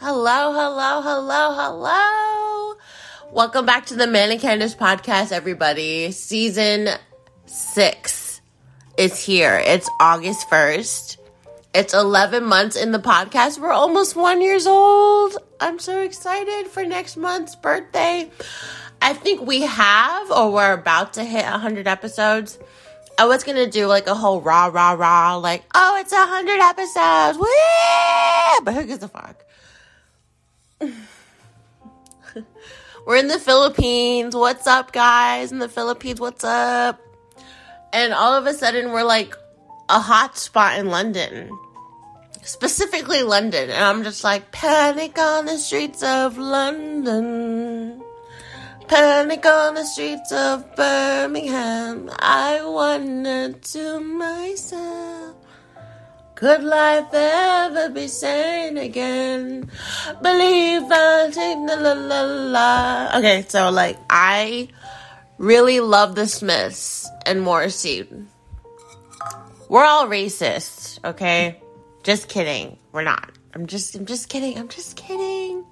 Hello, hello, hello, hello. Welcome back to the Manic Candice podcast, everybody. Season six is here. It's August 1st. It's 11 months in the podcast. We're almost one years old. I'm so excited for next month's birthday. I think we have, or we're about to hit 100 episodes. I was gonna do like a whole rah rah rah, like, oh, it's 100 episodes. Woo! But who gives a fuck? We're in the Philippines. What's up, guys? In the Philippines, what's up? And all of a sudden, we're like a hot spot in London, specifically London. And I'm just like, panic on the streets of London. Panic on the streets of Birmingham. I wonder to myself. Could life ever be sane again? Believe I'll take the la la la. Okay, so like I really love the Smiths and Morrissey. We're all racist, okay? Just kidding. We're not. I'm just I'm just kidding. I'm just kidding.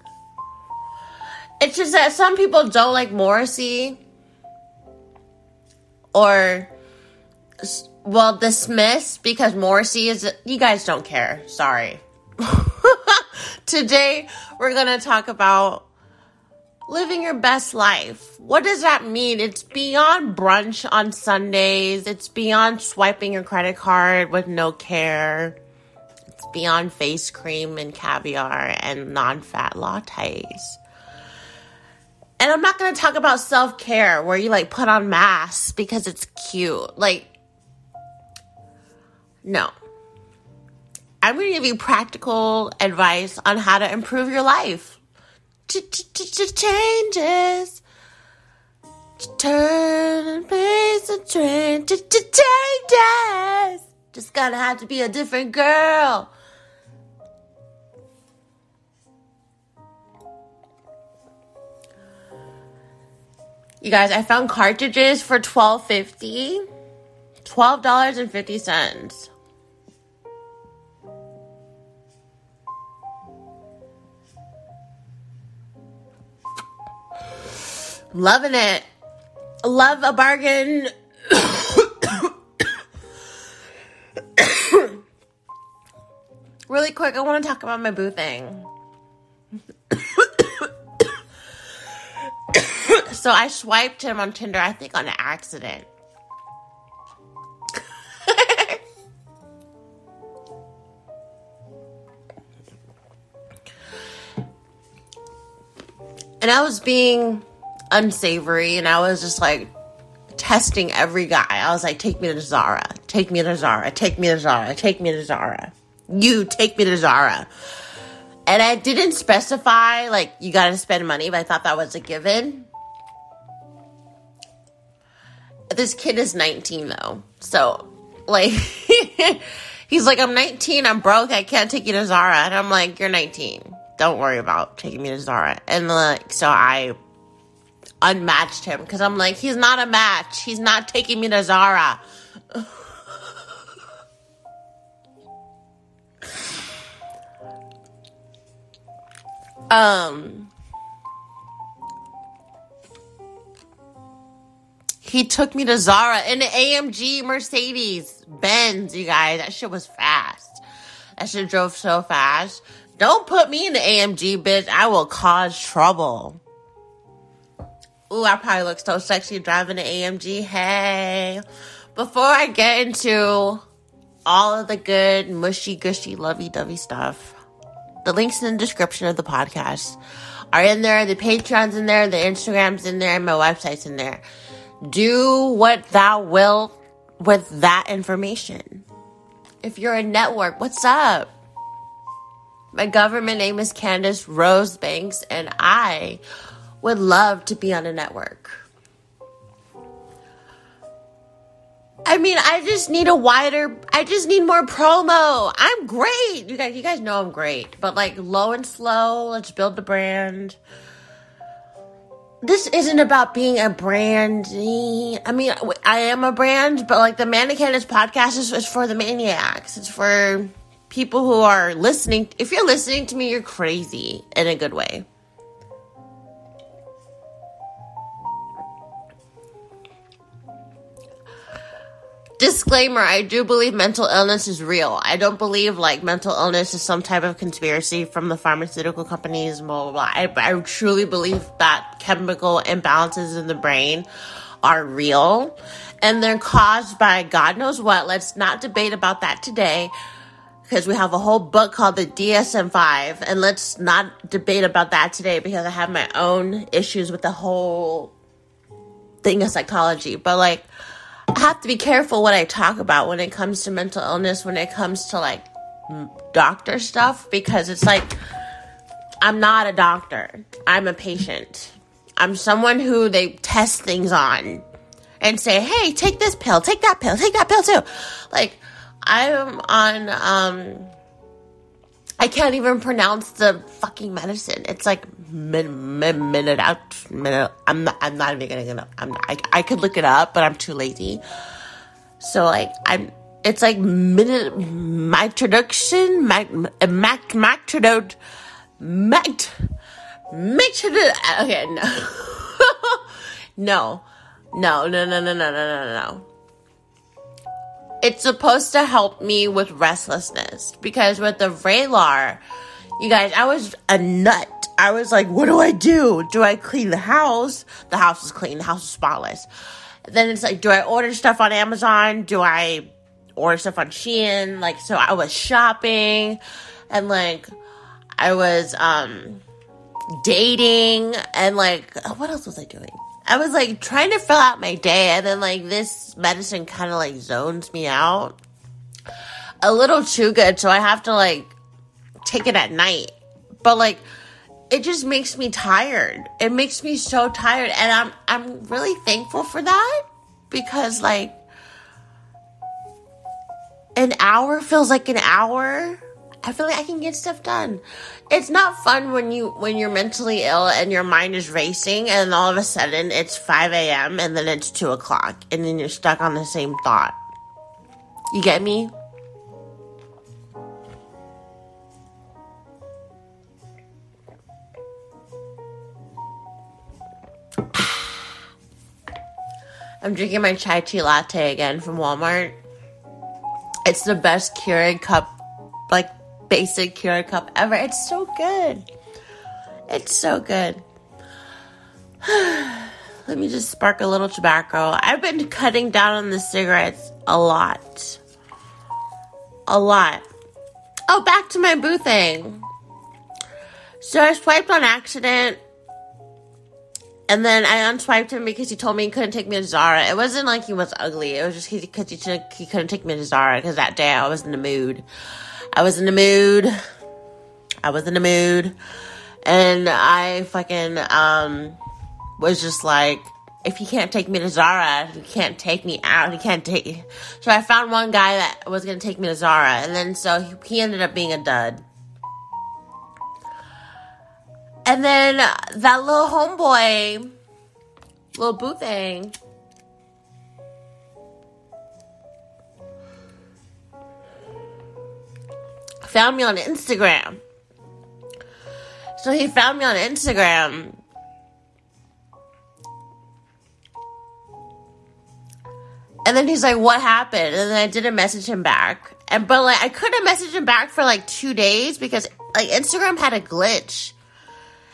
It's just that some people don't like Morrissey or well, Smiths because Morrissey is you guys don't care. Sorry. Today we're going to talk about living your best life. What does that mean? It's beyond brunch on Sundays. It's beyond swiping your credit card with no care. It's beyond face cream and caviar and non-fat lattes. And I'm not going to talk about self-care where you like put on masks because it's cute. Like no. I'm going to give you practical advice on how to improve your life. Changes. Turn and face the train. Changes. Just gonna have to be a different girl. You guys, I found cartridges for twelve fifty. $12.50. Loving it. Love a bargain. really quick, I want to talk about my boo thing. so I swiped him on Tinder, I think on accident. and I was being unsavory and I was just like testing every guy. I was like, take me to Zara, take me to Zara, take me to Zara, take me to Zara. You take me to Zara. And I didn't specify like you gotta spend money, but I thought that was a given. This kid is 19 though. So like he's like, I'm 19, I'm broke, I can't take you to Zara. And I'm like, You're 19. Don't worry about taking me to Zara. And like so I unmatched him because I'm like, he's not a match. He's not taking me to Zara. um, he took me to Zara in an AMG Mercedes Benz. You guys, that shit was fast. That shit drove so fast. Don't put me in the AMG, bitch. I will cause trouble. Ooh, I probably look so sexy driving an AMG. Hey. Before I get into all of the good, mushy, gushy, lovey dovey stuff, the links in the description of the podcast are in there. The Patreon's in there, the Instagram's in there, my website's in there. Do what thou will with that information. If you're a network, what's up? My government name is Candice Rosebanks, and I would love to be on a network. I mean, I just need a wider, I just need more promo. I'm great. You guys, you guys know I'm great, but like low and slow, let's build the brand. This isn't about being a brand. I mean, I am a brand, but like the Manic Candice podcast is, is for the maniacs. It's for people who are listening, if you're listening to me, you're crazy in a good way. Disclaimer I do believe mental illness is real. I don't believe like mental illness is some type of conspiracy from the pharmaceutical companies, blah, blah, blah. I, I truly believe that chemical imbalances in the brain are real and they're caused by God knows what. Let's not debate about that today because we have a whole book called the DSM 5 and let's not debate about that today because I have my own issues with the whole thing of psychology. But like, Have to be careful what I talk about when it comes to mental illness, when it comes to like doctor stuff, because it's like, I'm not a doctor. I'm a patient. I'm someone who they test things on and say, hey, take this pill, take that pill, take that pill too. Like, I'm on, um, I can't even pronounce the fucking medicine. It's like min, min, minute out, minute. I'm not. I'm not even gonna. gonna I'm. I, I could look it up, but I'm too lazy. So like I'm. It's like minute. My introduction. My mac. Mac. Mac. Mac. Okay. No. no. No. No. No. No. No. No. No. It's supposed to help me with restlessness because with the Vraylar, you guys, I was a nut. I was like, what do I do? Do I clean the house? The house is clean. The house is spotless. Then it's like, do I order stuff on Amazon? Do I order stuff on Shein? Like, so I was shopping and like, I was, um, dating and like, what else was I doing? I was like trying to fill out my day, and then like this medicine kind of like zones me out a little too good, so I have to like take it at night. But like it just makes me tired. It makes me so tired, and I'm I'm really thankful for that because like an hour feels like an hour I feel like I can get stuff done. It's not fun when you when you're mentally ill and your mind is racing and all of a sudden it's 5 a.m. and then it's 2 o'clock and then you're stuck on the same thought. You get me? I'm drinking my chai tea latte again from Walmart. It's the best Keurig cup like basic Keurig cup ever. It's so good. It's so good. Let me just spark a little tobacco. I've been cutting down on the cigarettes a lot. A lot. Oh, back to my boo thing. So I swiped on accident. And then I unswiped him because he told me he couldn't take me to Zara. It wasn't like he was ugly. It was just because he, he, he couldn't take me to Zara because that day I was in the mood. I was in the mood. I was in the mood. And I fucking um was just like, if he can't take me to Zara, he can't take me out. He can't take. So I found one guy that was gonna take me to Zara, and then so he, he ended up being a dud. And then that little homeboy, little boo thing, found me on Instagram. So he found me on Instagram. And then he's like, what happened? And then I didn't message him back. And but like I couldn't message him back for like two days because like Instagram had a glitch.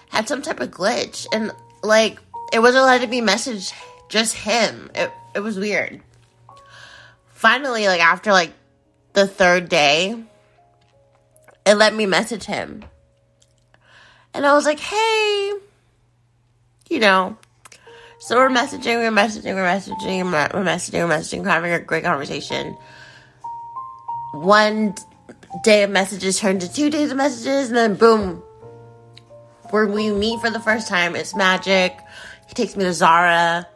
Had some type of glitch. And like it wasn't allowed to be messaged just him. It it was weird. Finally, like after like the third day, and let me message him. And I was like, hey, you know. So we're messaging, we're messaging, we're messaging, we're messaging, we're messaging, we're having a great conversation. One day of messages turned to two days of messages, and then boom, where we meet for the first time, it's magic. He takes me to Zara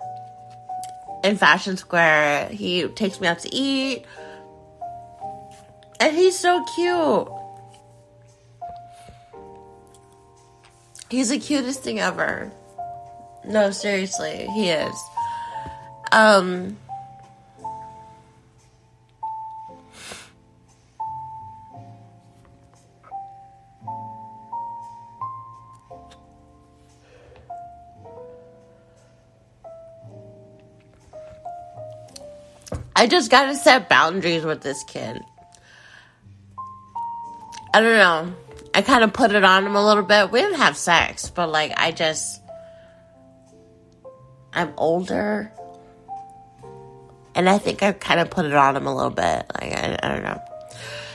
in Fashion Square. He takes me out to eat. And he's so cute. He's the cutest thing ever. No, seriously, he is. Um, I just gotta set boundaries with this kid. I don't know. I kind of put it on him a little bit. We didn't have sex, but like, I just. I'm older. And I think I kind of put it on him a little bit. Like, I, I don't know.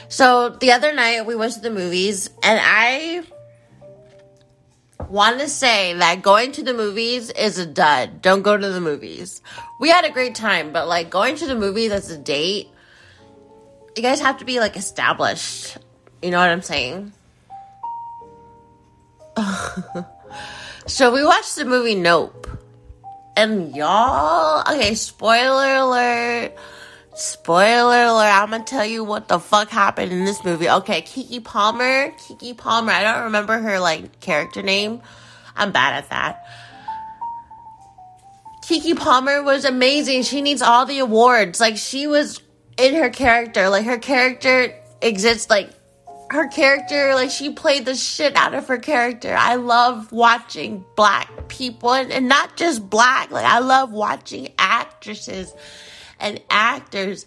So the other night we went to the movies, and I want to say that going to the movies is a dud. Don't go to the movies. We had a great time, but like going to the movies as a date, you guys have to be like established. You know what I'm saying? so we watched the movie Nope. And y'all, okay, spoiler alert. Spoiler alert, I'm gonna tell you what the fuck happened in this movie. Okay, Keke Palmer, Keke Palmer, I don't remember her like character name. I'm bad at that. Keke Palmer was amazing. She needs all the awards. Like she was in her character. Like her character exists like her character, like she played the shit out of her character. I love watching black people and, and not just black. Like I love watching actresses and actors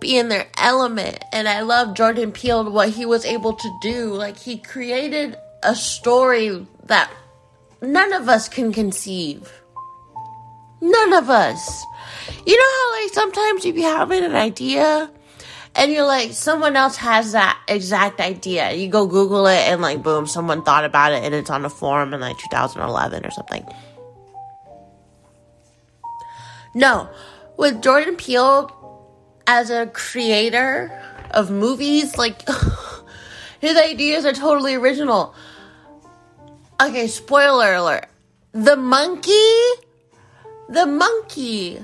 be in their element. And I love Jordan Peele and what he was able to do. Like he created a story that none of us can conceive. None of us. You know how like sometimes you be having an idea and you're like, someone else has that exact idea. You go Google it and like, boom, someone thought about it and it's on a forum in like 2011 or something. No, with Jordan Peele as a creator of movies, like, his ideas are totally original. Okay, spoiler alert. The monkey, the monkey,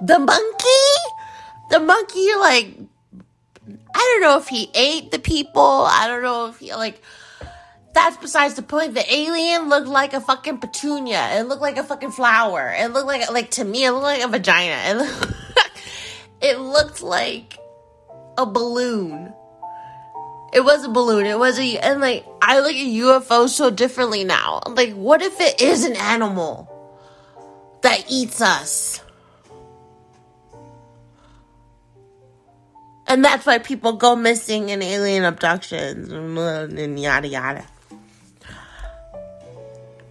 the monkey the monkey like I don't know if he ate the people. I don't know if he like that's besides the point. The alien looked like a fucking petunia. It looked like a fucking flower. It looked like like to me it looked like a vagina. It looked, it looked like a balloon. It was a balloon. It was a and like I look at UFOs so differently now. Like what if it is an animal that eats us? And that's why people go missing in alien abductions and yada yada.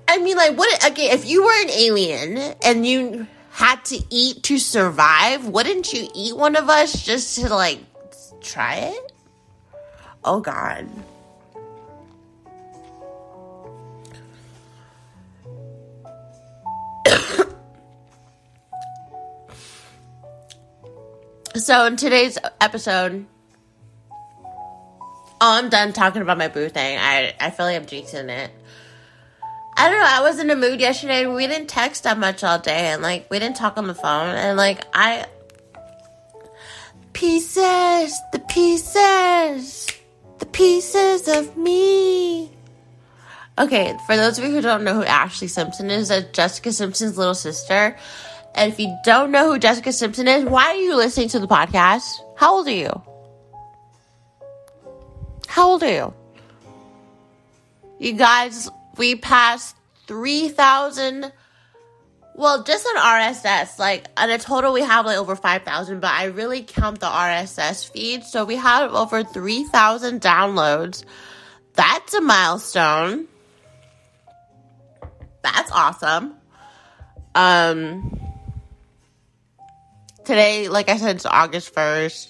I mean, like, what? Okay, if you were an alien and you had to eat to survive, wouldn't you eat one of us just to, like, try it? Oh, God. So in today's episode, oh, I'm done talking about my boo thing. I I feel like I'm jinxing it. I don't know. I was in a mood yesterday. We didn't text that much all day, and like we didn't talk on the phone, and like I pieces, the pieces, the pieces of me. Okay, for those of you who don't know who Ashlee Simpson is, that's Jessica Simpson's little sister. And if you don't know who Jessica Simpson is, why are you listening to the podcast? How old are you? How old are you? You guys, we passed 3,000. Well, just on RSS, like on a total, we have like over 5,000, but I really count the RSS feed. So we have over 3,000 downloads. That's a milestone. That's awesome. Um, today, like I said, it's August 1st.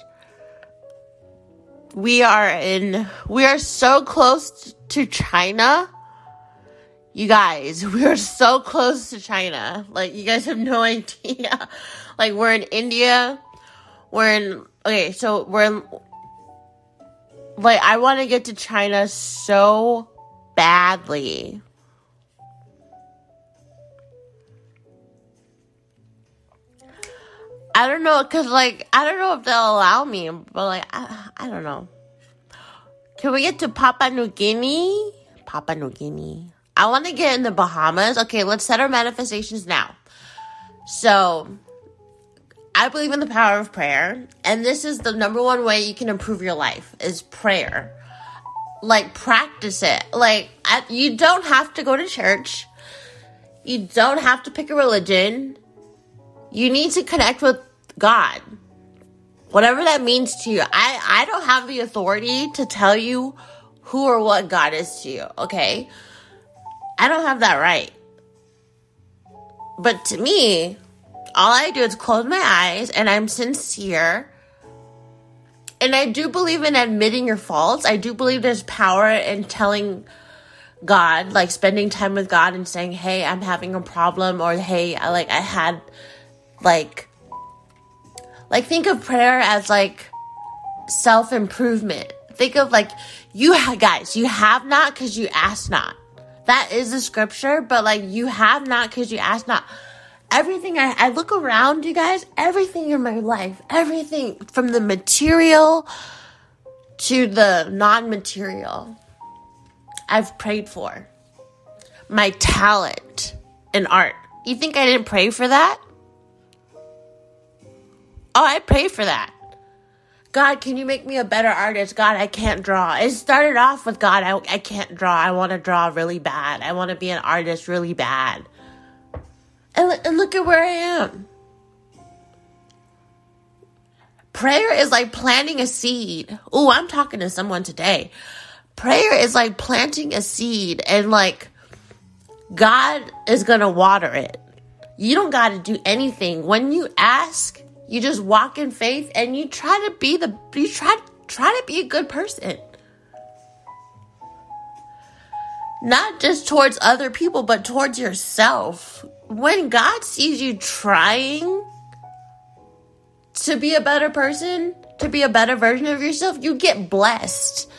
We are in, we are so close to China. You guys, we are so close to China. Like, you guys have no idea. Like, we're in India. We're in, okay, so we're in, like, I want to get to China so badly. I don't know, cause like I don't know if they'll allow me, but like I, I don't know. Can we get to Papua New Guinea? Papua New Guinea. I want to get in the Bahamas. Okay, let's set our manifestations now. So, I believe in the power of prayer, and this is the number one way you can improve your life is prayer. Like practice it. Like I, you don't have to go to church. You don't have to pick a religion. You need to connect with God. Whatever that means to you. I, I don't have the authority to tell you who or what God is to you, okay? I don't have that right. But to me, all I do is close my eyes and I'm sincere. And I do believe in admitting your faults. I do believe there's power in telling God, like spending time with God and saying, "Hey, I'm having a problem," or "Hey, I like I had like like think of prayer as like self improvement. Think of like you guys, you have not because you ask not. That is a scripture, but like you have not because you ask not. Everything I, I look around, you guys, everything in my life, everything from the material to the non material I've prayed for. My talent in art. You think I didn't pray for that? Oh, I pray for that. God, can you make me a better artist? God, I can't draw. It started off with God, I, I can't draw. I want to draw really bad. I want to be an artist really bad. And, and look at where I am. Prayer is like planting a seed. Oh, I'm talking to someone today prayer is like planting a seed and like God is going to water it. You don't got to do anything. When you ask, you just walk in faith and you try to be the you try try to be a good person. Not just towards other people, but towards yourself. When God sees you trying to be a better person, to be a better version of yourself, you get blessed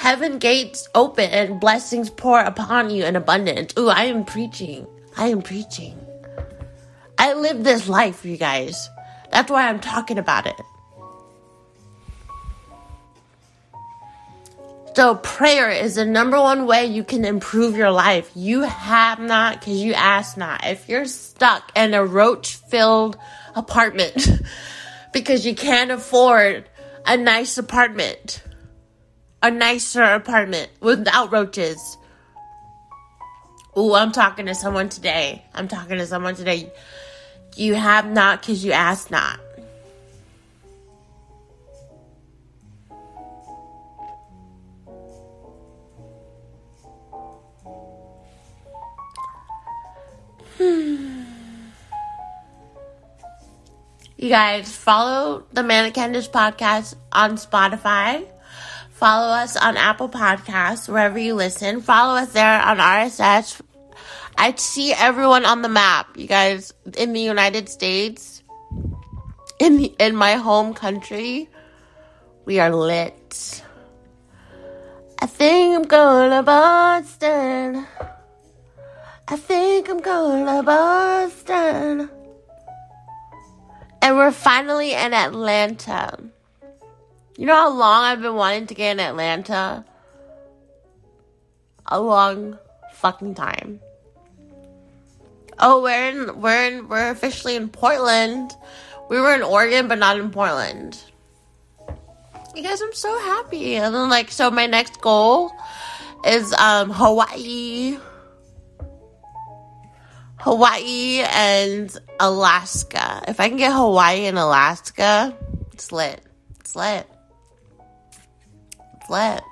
heaven gates open and blessings pour upon you in abundance. Ooh, I am preaching. I am preaching. I live this life, you guys. That's why I'm talking about it. So, prayer is the number one way you can improve your life. You have not because you ask not. If you're stuck in a roach filled apartment because you can't afford a nice apartment, a nicer apartment without roaches. Ooh, I'm talking to someone today. I'm talking to someone today. You have not because you ask not. Hmm. You guys follow the Candice podcast on Spotify. Follow us on Apple Podcasts, wherever you listen. Follow us there on RSS. I see everyone on the map, you guys, in the United States, in the, in my home country. We are lit. I think I'm going to Boston. I think I'm going to Boston. And we're finally in Atlanta. You know how long I've been wanting to get in Atlanta? A long fucking time. Oh, we're in we're in we're officially in Portland. We were in Oregon, but not in Portland. You guys, I'm so happy. And then like so my next goal is um Hawaii. Hawaii and Alaska. If I can get Hawaii and Alaska, it's lit. It's lit It's lit.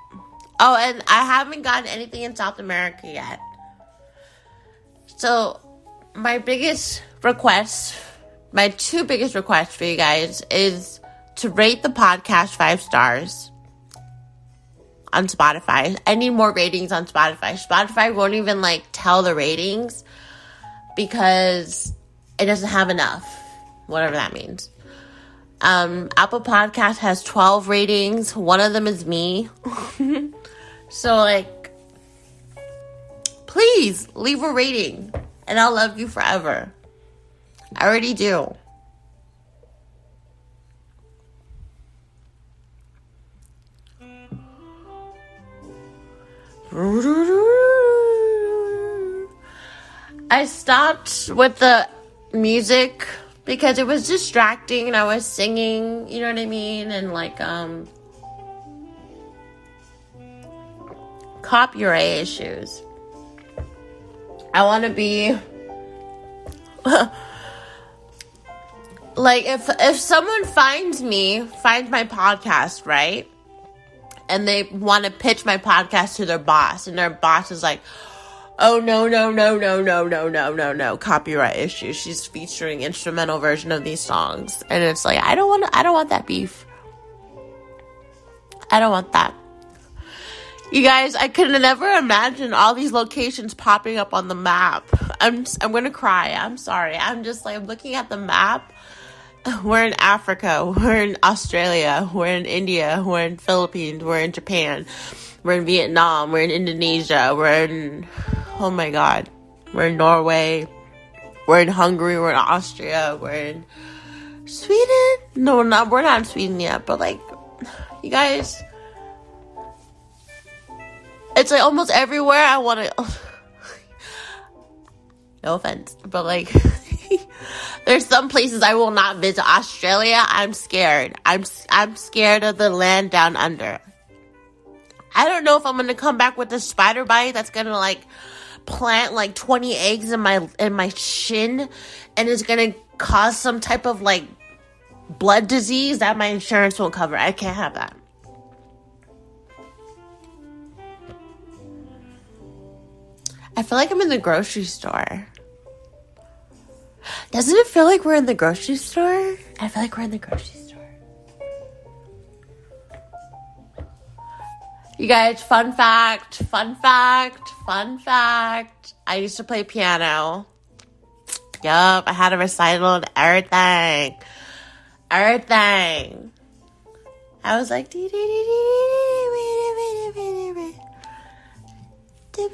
Oh, and I haven't gotten anything in South America yet. So, my biggest request, my two biggest requests for you guys is to rate the podcast five stars on Spotify. I need more ratings on Spotify. Spotify won't even like tell the ratings because it doesn't have enough, whatever that means. Um, Apple Podcast has 12 ratings. One of them is me. so, like, please leave a rating and I'll love you forever. I already do. I stopped with the music because it was distracting and I was singing, you know what I mean? And like, um, copyright issues. I want to be like if if someone finds me, finds my podcast, right? And they want to pitch my podcast to their boss and their boss is like, "Oh no, no, no, no, no, no, no, no, no, copyright issue. She's featuring instrumental version of these songs." And it's like, "I don't want I don't want that beef. I don't want that." You guys, I could never imagine all these locations popping up on the map. I'm I'm going to cry. I'm sorry. I'm just like I'm looking at the map we're in Africa, we're in Australia, we're in India, we're in Philippines, we're in Japan, we're in Vietnam, we're in Indonesia, we're in oh my god, we're in Norway, we're in Hungary, we're in Austria, we're in Sweden. No, not we're not in Sweden yet, but like you guys, it's like almost everywhere I want to. no offense, but like. There's some places I will not visit. Australia, I'm scared. I'm I'm scared of the land down under. I don't know if I'm gonna come back with a spider bite that's gonna like plant like 20 eggs in my in my shin and is gonna cause some type of like blood disease that my insurance won't cover. I can't have that. I feel like I'm in the grocery store. Doesn't it feel like we're in the grocery store? I feel like we're in the grocery store. You guys, fun fact, fun fact, fun fact. I used to play piano. Yup, I had a recital and everything. Everything. I was like, dee dee dee dee dee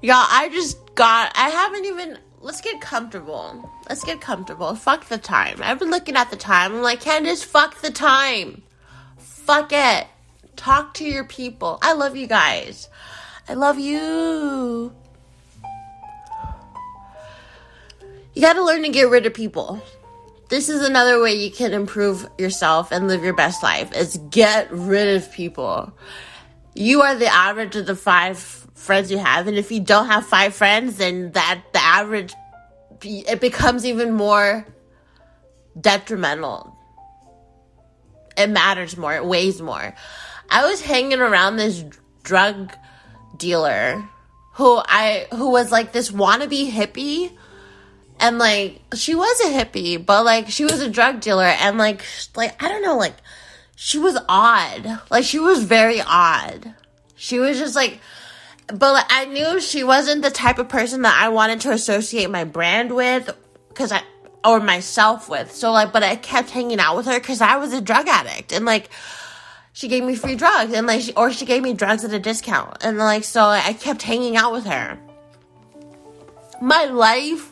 Y'all, I just got, I haven't even, let's get comfortable. Let's get comfortable. Fuck the time. I've been looking at the time. I'm like, Candice, fuck the time. Fuck it. Talk to your people. I love you guys. I love you. You gotta learn to get rid of people. This is another way you can improve yourself and live your best life is get rid of people. You are the average of the five friends you have. And if you don't have five friends, then that the average it becomes even more detrimental. It matters more. It weighs more. I was hanging around this drug dealer who I who was like this wannabe hippie and like she was a hippie but like she was a drug dealer. And like like I don't know like she was odd. Like she was very odd. She was just like but like, I knew she wasn't the type of person that I wanted to associate my brand with because I or myself with. So like, but I kept hanging out with her because I was a drug addict. And like she gave me free drugs. And like she, or she gave me drugs at a discount. And like so I kept hanging out with her. My life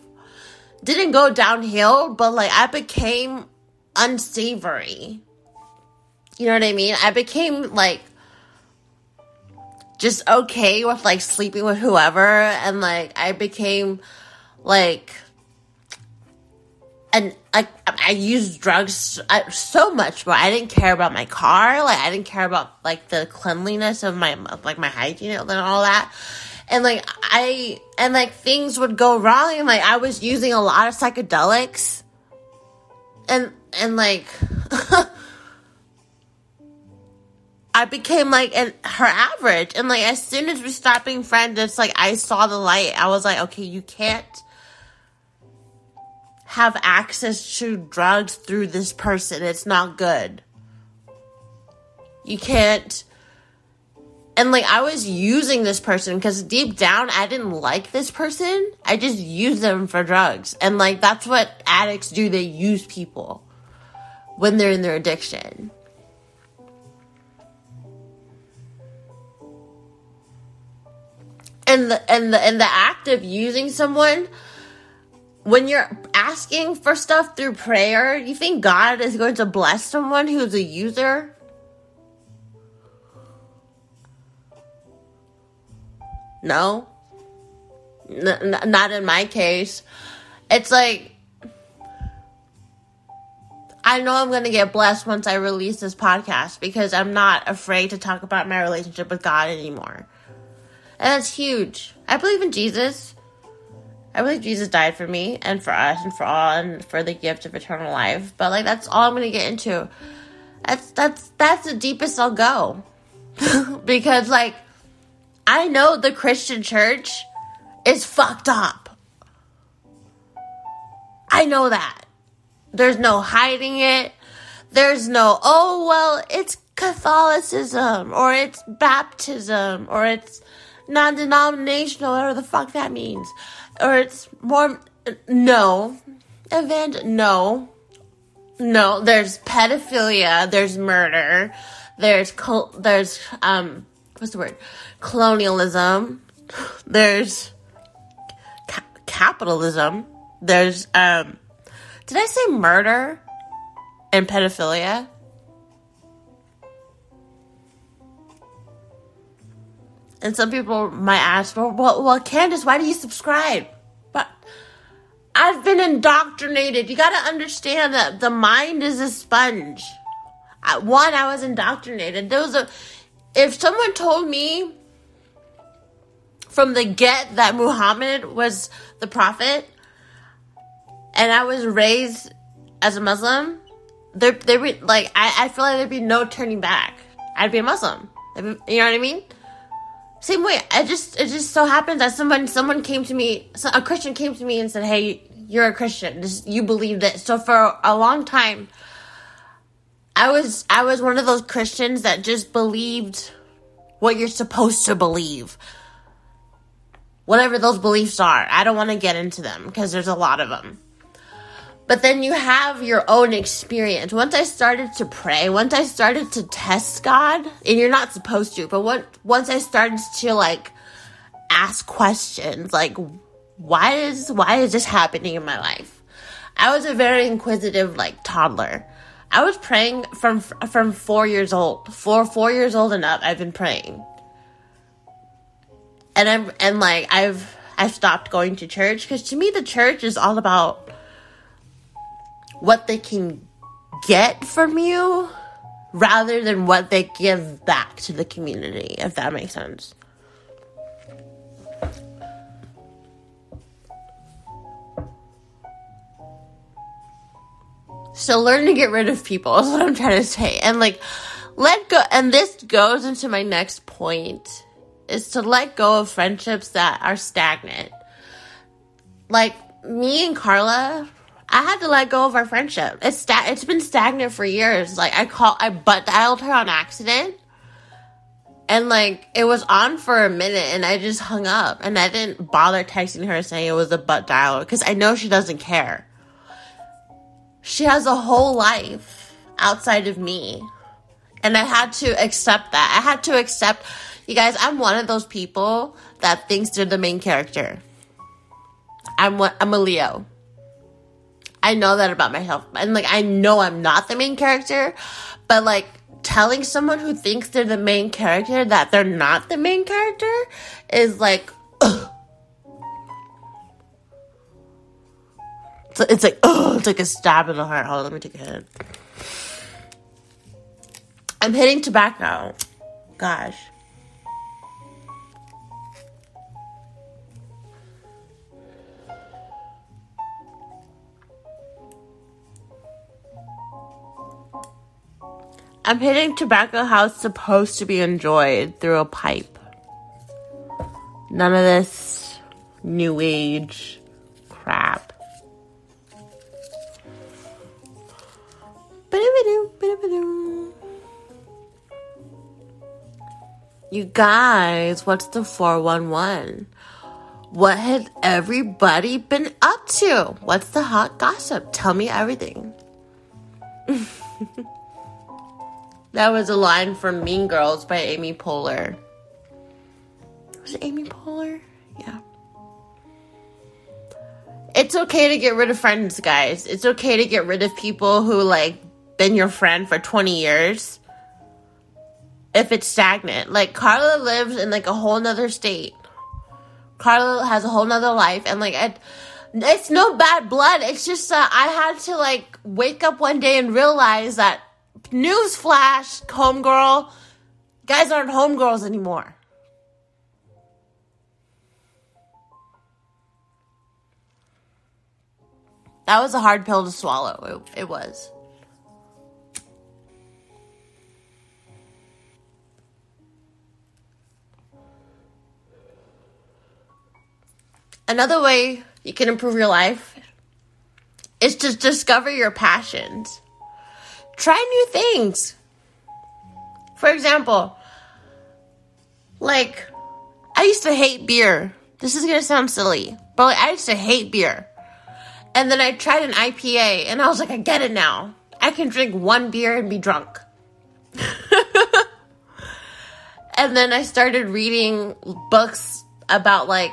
didn't go downhill, but like I became unsavory. You know what I mean? I became like just okay with like sleeping with whoever and like I became like and like I used drugs so much, but I didn't care about my car. Like I didn't care about like the cleanliness of my like my hygiene and all that. And like I and like things would go wrong, and like I was using a lot of psychedelics, and and like I became like an, her average. And like as soon as we stopped being friends, it's like I saw the light. I was like, okay, you can't have access to drugs through this person. It's not good. You can't. And like I was using this person because deep down I didn't like this person. I just used them for drugs. And like that's what addicts do. They use people when they're in their addiction. and the and the and the act of using someone when you're asking for stuff through prayer, you think God is going to bless someone who's a user? No. N- n- not in my case. It's like I know I'm going to get blessed once I release this podcast because I'm not afraid to talk about my relationship with God anymore. And that's huge. I believe in Jesus. I believe Jesus died for me and for us and for all and for the gift of eternal life. But like that's all I'm gonna get into. That's that's that's the deepest I'll go. because like I know the Christian church is fucked up. I know that. There's no hiding it. There's no, oh, well, it's Catholicism or it's baptism or it's non denominational, whatever the fuck that means. Or it's more, no. Event, no. No, there's pedophilia, there's murder, there's, col- there's, um, what's the word? Colonialism, there's ca- capitalism, there's, um, did I say murder and pedophilia? And some people might ask, well, well, well, Candice, why do you subscribe? But I've been indoctrinated. You got to understand that the mind is a sponge. one, I was indoctrinated. There was a, if someone told me from the get that Muhammad was the prophet, and I was raised as a Muslim, there, there be like I, I feel like there'd be no turning back. I'd be a Muslim. you know what I mean? Same way. I just it just so happens that someone someone came to me, a Christian came to me and said, "Hey, you're a Christian. This, you believe this." So for a long time, I was I was one of those Christians that just believed what you're supposed to believe. Whatever those beliefs are. I don't want to get into them because there's a lot of them. But then you have your own experience. Once I started to pray, once I started to test God, and you're not supposed to, but what, once I started to like ask questions, like, why is, why is this happening in my life? I was a very inquisitive, like, toddler. I was praying from, from four years old. For four years old and up, I've been praying. And I'm, and like, I've, I've stopped going to church because to me, the church is all about what they can get from you rather than what they give back to the community, if that makes sense. So learn to get rid of people is what I'm trying to say. And like let go and this goes into my next point is to let go of friendships that are stagnant. Like me and Carla, I had to let go of our friendship. It's sta- it's been stagnant for years. Like I call I butt dialed her on accident. And like it was on for a minute and I just hung up and I didn't bother texting her saying it was a butt dial because I know she doesn't care. She has a whole life outside of me. And I had to accept that. I had to accept you guys, I'm one of those people that thinks they're the main character. I'm what I'm a Leo. I know that about myself. And like, I know I'm not the main character, but like, telling someone who thinks they're the main character that they're not the main character is like, ugh. So it's like, oh, it's like a stab in the heart. Hold on, let me take a hit. I'm hitting tobacco. Gosh. I'm hitting tobacco how it's supposed to be enjoyed through a pipe. None of this new age crap. You guys, what's the 411? What has everybody been up to? What's the hot gossip? Tell me everything. That was a line from Mean Girls by Amy Poehler. Was it Amy Poehler? Yeah. It's okay to get rid of friends, guys. It's okay to get rid of people who like been your friend for 20 years if it's stagnant. Like Carla lives in like a whole nother state. Carla has a whole nother life and like it, it's no bad blood. It's just that uh, I had to like wake up one day and realize that newsflash, homegirl, guys aren't homegirls anymore. That was a hard pill to swallow. It, it was. Another way you can improve your life is to discover your passions. Try new things. For example, like, I used to hate beer. This is gonna sound silly, but like, I used to hate beer. And then I tried an IPA and I was like, I get it now. I can drink one beer and be drunk. and then I started reading books about like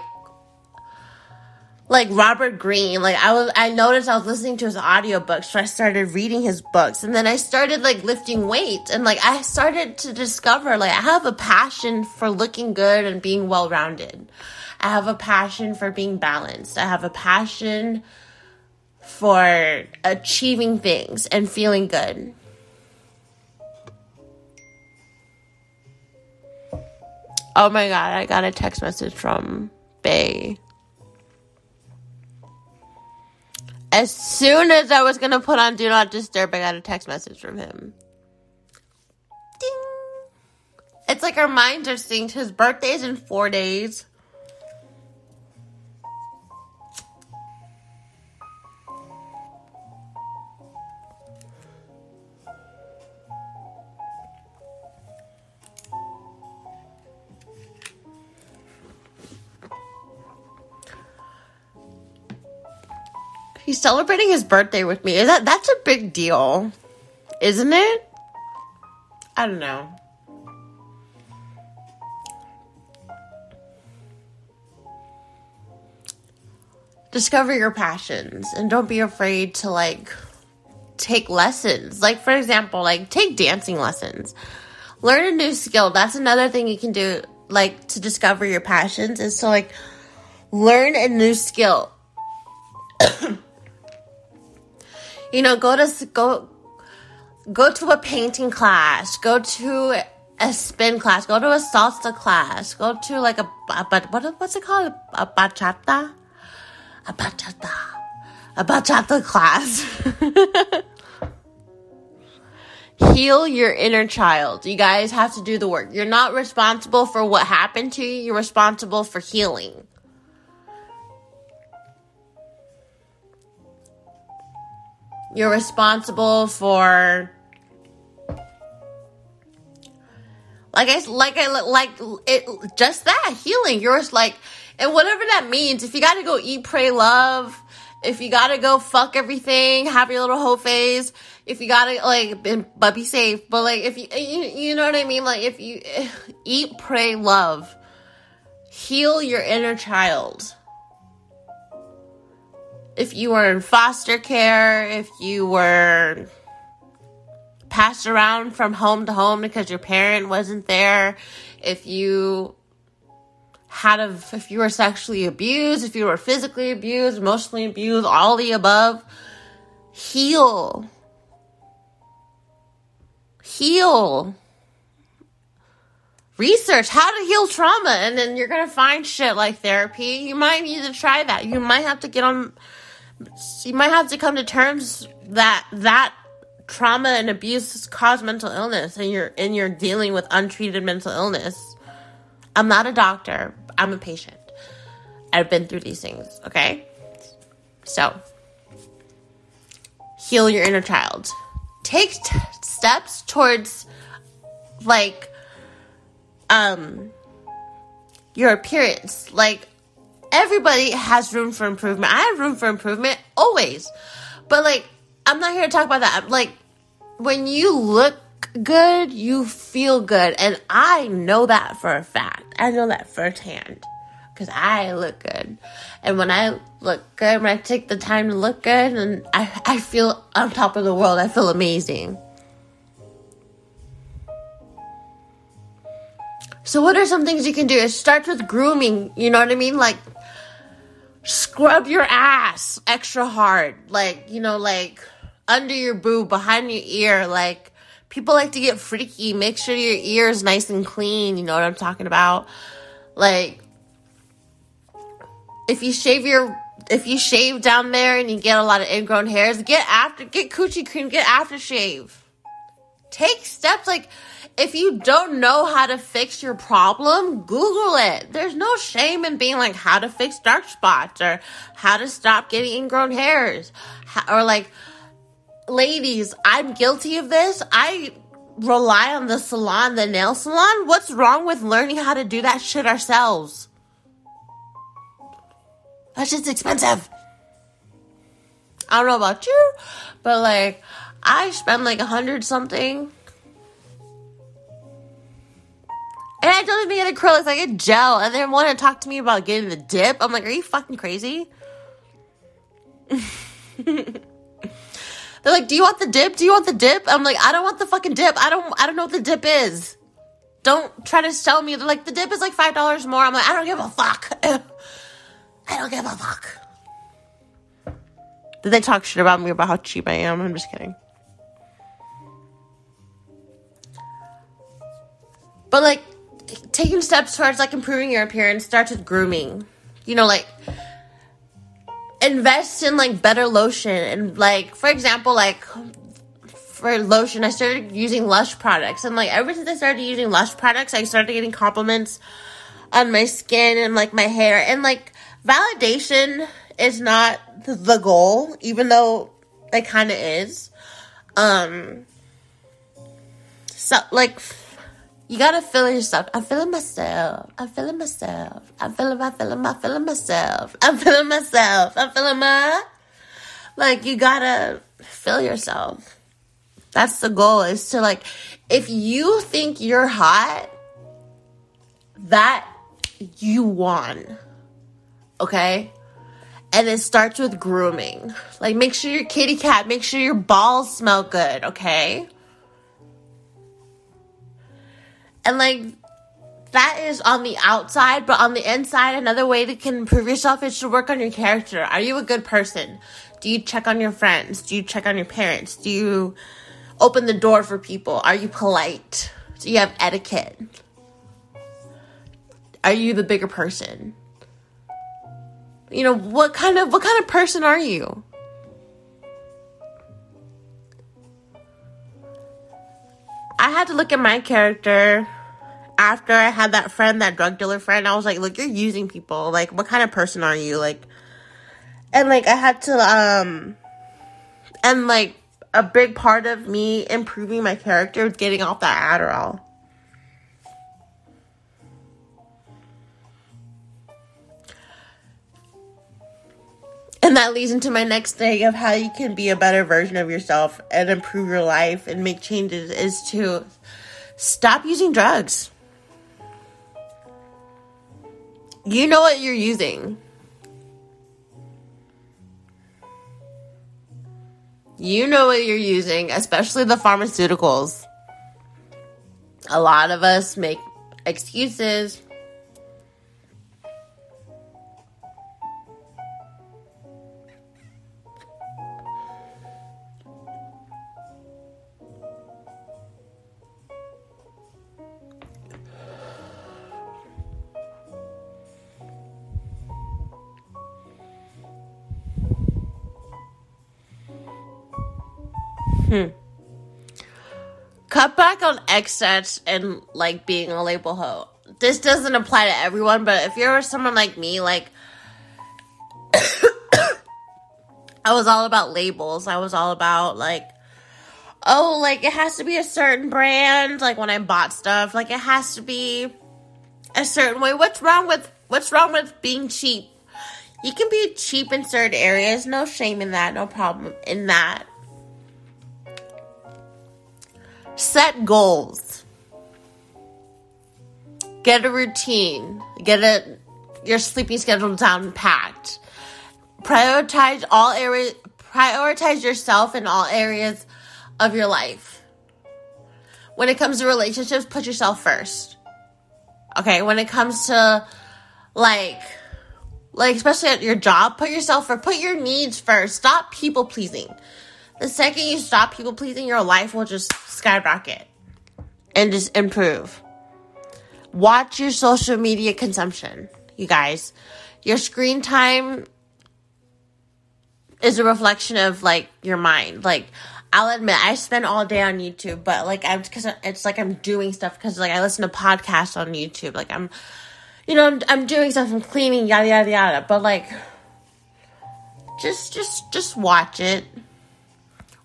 like Robert Greene. Like I was I noticed I was listening to his audiobooks, so I started reading his books. And then I started like lifting weights and like I started to discover like I have a passion for looking good and being well-rounded. I have a passion for being balanced. I have a passion for achieving things and feeling good. Oh my god, I got a text message from Bay. As soon as I was gonna put on Do Not Disturb, I got a text message from him. Ding! It's like our minds are synced. His birthday's in four days. He's celebrating his birthday with me. Is that that's a big deal, isn't it? I don't know. Discover your passions and don't be afraid to like take lessons. Like for example, like take dancing lessons. Learn a new skill. That's another thing you can do like to discover your passions is to like learn a new skill. you know, go to go go to a painting class, go to a spin class, go to a salsa class, go to like a, but what what's it called? A bachata, a bachata, a bachata class. Heal your inner child. You guys have to do the work. You're not responsible for what happened to you. You're responsible for healing. You're responsible for like I like I like it just that healing. You're just like and whatever that means. If you got to go eat, pray, love. If you got to go fuck everything, have your little hoe phase. If you got to like, but be safe. But like, if you, you, you know what I mean? Like, if you eat, pray, love, heal your inner child if you were in foster care, if you were passed around from home to home because your parent wasn't there, if you had a, if you were sexually abused, if you were physically abused, emotionally abused, all the above, heal. Heal. Research how to heal trauma, and then you're gonna find shit like therapy. You might need to try that. You might have to get on you might have to come to terms that that trauma and abuse cause mental illness and you're and you're dealing with untreated mental illness. I'm not a doctor. I'm a patient. I've been through these things, okay? So, heal your inner child. Take t- steps towards like um your appearance. Like everybody has room for improvement. I have room for improvement always. But like, I'm not here to talk about that. Like, when you look good, you feel good. And I know that for a fact. I know that firsthand. Because I look good. And when I look good, when I take the time to look good, and I, I feel on top of the world, I feel amazing. So, what are some things you can do? It starts with grooming. You know what I mean? Like, scrub your ass extra hard. Like, you know, like under your boob, behind your ear. Like, people like to get freaky. Make sure your ear is nice and clean. You know what I'm talking about? Like, if you shave your if you shave down there and you get a lot of ingrown hairs, get after get coochie cream, get aftershave. Take steps like if you don't know how to fix your problem, Google it. There's no shame in being like how to fix dark spots or how to stop getting ingrown hairs or like ladies, I'm guilty of this. I rely on the salon, the nail salon. What's wrong with learning how to do that shit ourselves? That shit's expensive. I don't know about you, but like I spend like a hundred something. And I don't even get acrylics, I get gel. And they want to talk to me about getting the dip. I'm like, are you fucking crazy? They're like, "Do you want the dip? Do you want the dip?" I'm like, "I don't want the fucking dip. I don't. I don't know what the dip is. Don't try to sell me. They're like, the dip is like five dollars more. I'm like, I don't give a fuck. I don't give a fuck. Did they talk shit about me about how cheap I am? I'm just kidding. But like taking steps towards like improving your appearance starts with grooming. You know, like invest in like better lotion and like for example like for lotion i started using lush products. And like ever since i started using lush products i started getting compliments on my skin and like my hair. And like validation is not the goal even though it kind of is. Um so like you gotta feel yourself. I'm feeling myself. I'm feeling myself. I'm feeling my feeling my feeling myself. I'm feeling myself. I'm feeling my like you gotta feel yourself. That's the goal is to like if you think you're hot, that you won. Okay? And it starts with grooming. Like make sure your kitty cat, make sure your balls smell good, okay? And like that is on the outside, but on the inside, another way to can improve yourself is to work on your character. Are you a good person? Do you check on your friends? Do you check on your parents? Do you open the door for people? Are you polite? Do you have etiquette? Are you the bigger person? You know, what kind of what kind of person are you? I had to look at my character after I had that friend, that drug dealer friend. I was like, look, you're using people. Like, what kind of person are you? Like, and like, I had to, um, and like, a big part of me improving my character was getting off that Adderall. And that leads into my next thing of how you can be a better version of yourself and improve your life and make changes is to stop using drugs. You know what you're using. You know what you're using, especially the pharmaceuticals. A lot of us make excuses Hmm. Cut back on excess and like being a label hoe. This doesn't apply to everyone, but if you're someone like me, like I was all about labels. I was all about like oh, like it has to be a certain brand, like when I bought stuff, like it has to be a certain way. What's wrong with what's wrong with being cheap? You can be cheap in certain areas, no shame in that, no problem in that. Set goals. Get a routine. Get a your sleeping schedule down packed. Prioritize all areas prioritize yourself in all areas of your life. When it comes to relationships, put yourself first. Okay, when it comes to like like especially at your job, put yourself for put your needs first. Stop people pleasing. The second you stop people pleasing, your life will just skyrocket and just improve. Watch your social media consumption, you guys. Your screen time is a reflection of like your mind. Like I'll admit I spend all day on YouTube, but like I'm because it's like I'm doing stuff because like I listen to podcasts on YouTube. Like I'm, you know, I'm, I'm doing stuff. I'm cleaning, yada yada yada. But like, just just just watch it.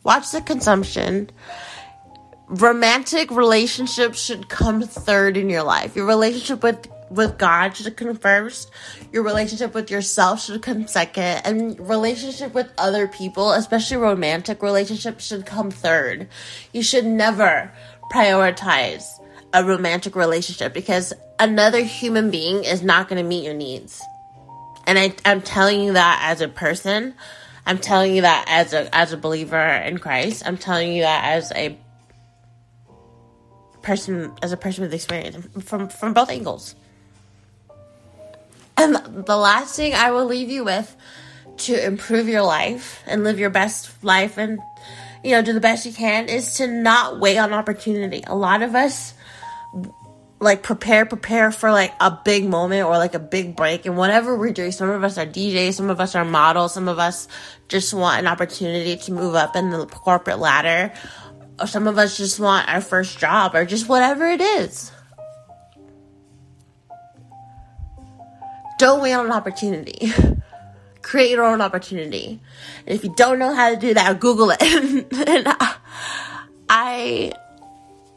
Watch the consumption. Romantic relationships should come third in your life. Your relationship with with God should come first. Your relationship with yourself should come second. And relationship with other people, especially romantic relationships, should come third. You should never prioritize a romantic relationship because another human being is not going to meet your needs. And I, I'm telling you that as a person. I'm telling you that as a as a believer in Christ. I'm telling you that as a person as a person with experience from from both angles. And the last thing I will leave you with to improve your life and live your best life and, you know, do the best you can is to not wait on opportunity. A lot of us like prepare, prepare for like a big moment or like a big break and whatever we're doing. Some of us are DJs, some of us are models, some of us just want an opportunity to move up in the corporate ladder, or some of us just want our first job or just whatever it is. Don't wait on an opportunity. Create your own opportunity. And if you don't know how to do that, Google it. and I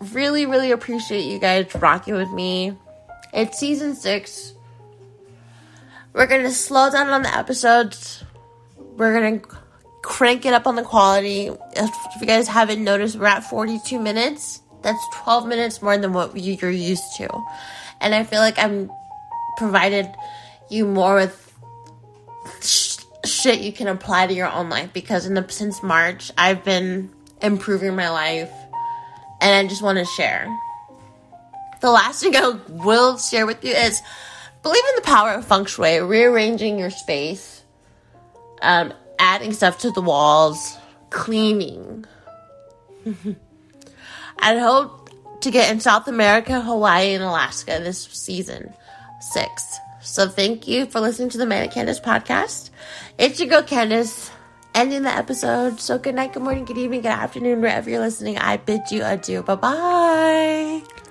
really, really appreciate you guys rocking with me. It's season six. We're gonna slow down on the episodes. We're gonna crank it up on the quality. If you guys haven't noticed, we're at 42 minutes. That's 12 minutes more than what you're used to. And I feel like I'm provided you more with sh- shit you can apply to your own life because in the since March I've been improving my life and I just want to share. The last thing I will share with you is believe in the power of feng shui, rearranging your space, um, adding stuff to the walls, cleaning. I hope to get in South America, Hawaii, and Alaska this season six. So thank you for listening to the Man Manic Candice podcast. It's your girl Candice ending the episode. So good night, good morning, good evening, good afternoon, wherever you're listening. I bid you adieu. Bye bye.